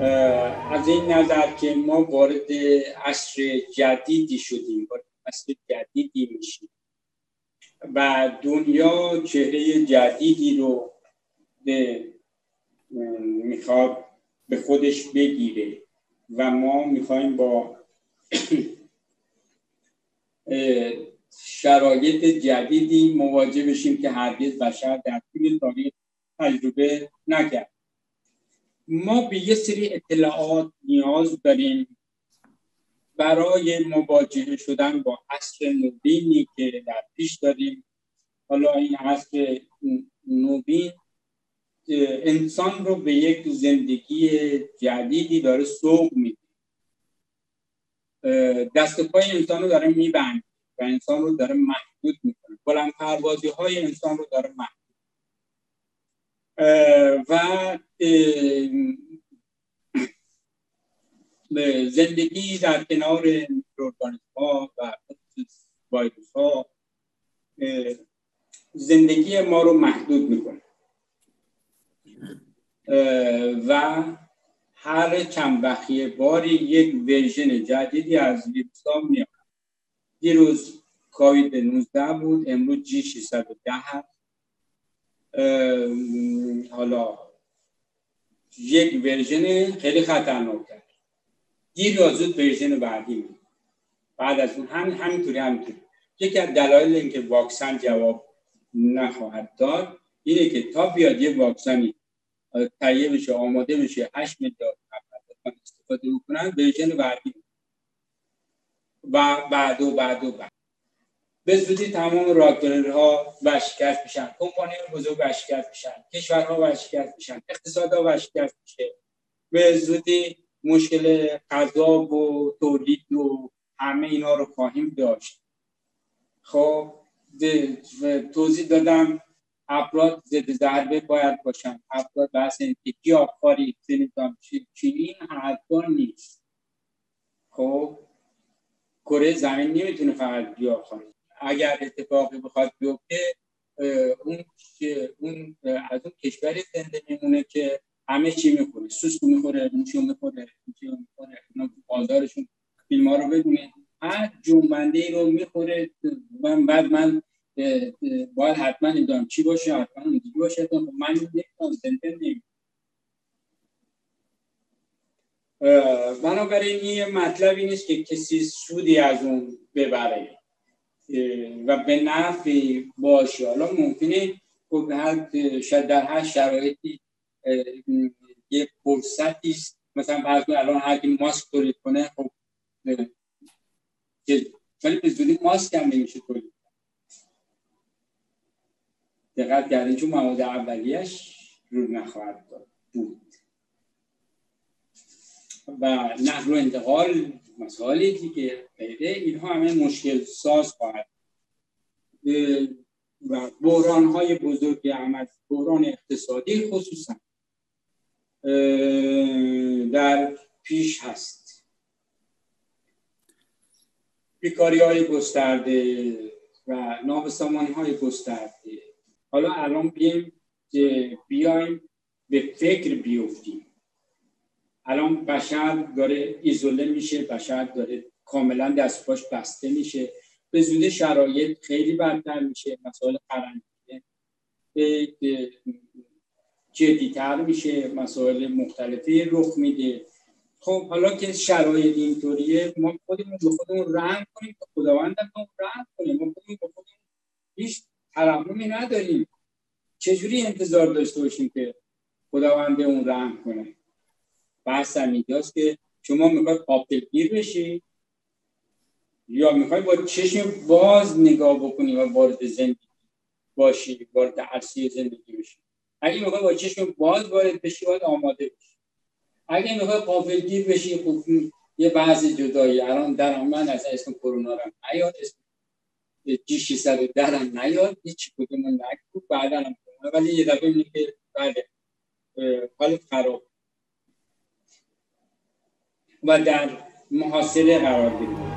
از این نظر که ما وارد عصر جدیدی شدیم وارد عصر جدیدی میشیم. و دنیا چهره جدیدی رو به می‌خواد به خودش بگیره و ما می‌خوایم با شرایط جدیدی مواجه بشیم که هرگز بشر در طول تاریخ تجربه نکرد. ما به یه سری اطلاعات نیاز داریم برای مواجهه شدن با عصر نوینی که در پیش داریم. حالا این عصر نوین انسان رو به یک زندگی جدیدی داره سوق میده. دست پای انسان رو داره میبند و انسان رو داره محدود می‌کنه. بلند پروازی های انسان رو داره محدود و زندگی در کنار میکروارگانیسم ها و ویروس ها زندگی ما رو محدود می‌کنه. و هر چند بخیه باری یک ورژن جدیدی از ویروس ها میاد. دیروز کووید 19 بود امروز جی 610 هست. حالا یک ورژن خیلی خطرناک دیر یا زود ورژن بعدی میاد بعد از اون هم همینطوری همینطوری. یکی از دلایل اینکه واکسن جواب نخواهد داد اینه که تا بیاد یه واکسنی تهیه بشه آماده بشه 8 میلیارد استفاده بکنن ورژن بعدی و بعد و بعد و بعد. به زودی تمام بانکدارها ورشکست میشن. کمپانی بزرگ ورشکست میشن. کشورها ورشکست میشن. اقتصادها ورشکست میشه. به زودی مشکل غذا و تولید و همه اینا رو خواهیم داشت. خب توضیح دادم. افراد ضد ضربه باید باشن. افراد بحث که آفاری نظام چینی حرفا نیست. خب کره زمین نمی‌تونه فقط گیاهخواری اگر اتفاقی بخواد بیفته اون اون از اون کشوری زنده میمونه که همه چی می‌خوره. سوسکو می‌خوره موچو می‌خوره موچو می‌خوره اونا بازارشون فیلم ها رو بدونه هر جنبنده ای رو می‌خوره. من بعد من باید حتما نمی‌دونم چی باشه حتما اونجوری باشه. خب من نمی‌دونم زنده نمیم بنابراین این مطلبی نیست که کسی سودی از اون ببره. و به نفع باشه. حالا ممکنه خب شاید در هر شرایطی یه فرصتی است. مثلا فرض الان هر کی ماسک تولید کنه خب ولی به زودی ماسک هم نمیشه تولید دقت کردین چون مواد اولیش رو نخواهد بود. و نقل و انتقال مسائلی دیگه غیره اینها همه مشکل ساز خواهد و بحران های بزرگی هم از بحران اقتصادی خصوصا در پیش هست. بیکاری های گسترده و نابسامانی های گسترده. حالا الان بیایم بیایم به فکر بیفتیم. الان بشر داره ایزوله میشه بشر داره کاملا دست پاش بسته میشه. به زودی شرایط خیلی بدتر میشه مسائل قرنطینه جدیتر میشه مسائل مختلفی رخ میده. خب حالا که شرایط اینطوریه ما خودمون به خودمون رنگ کنیم که خداوند هم رنگ کنیم. ما خودمون به خودمون هیچ ترحمی نداریم. چجوری انتظار داشته باشیم که خداوند اون رحم کنه؟ بحث اینجاست که شما می‌خوای قابل بشی یا می‌خوای با چشم باز نگاه بکنی و وارد زندگی باشی وارد عرصه زندگی بشی. اگه می‌خوای با چشم باز وارد بشی باید آماده بشی. اگه می‌خوای قابلگیر بشی خب یه بحث جدایی. الان در من از اسم کرونا رو نیاد. اسم جی 610 هم نیاد. هیچ کدوم نگو بعدا هم ولی یه دفعه میگه بله حالت خراب. و در محاصره قرار گرفت.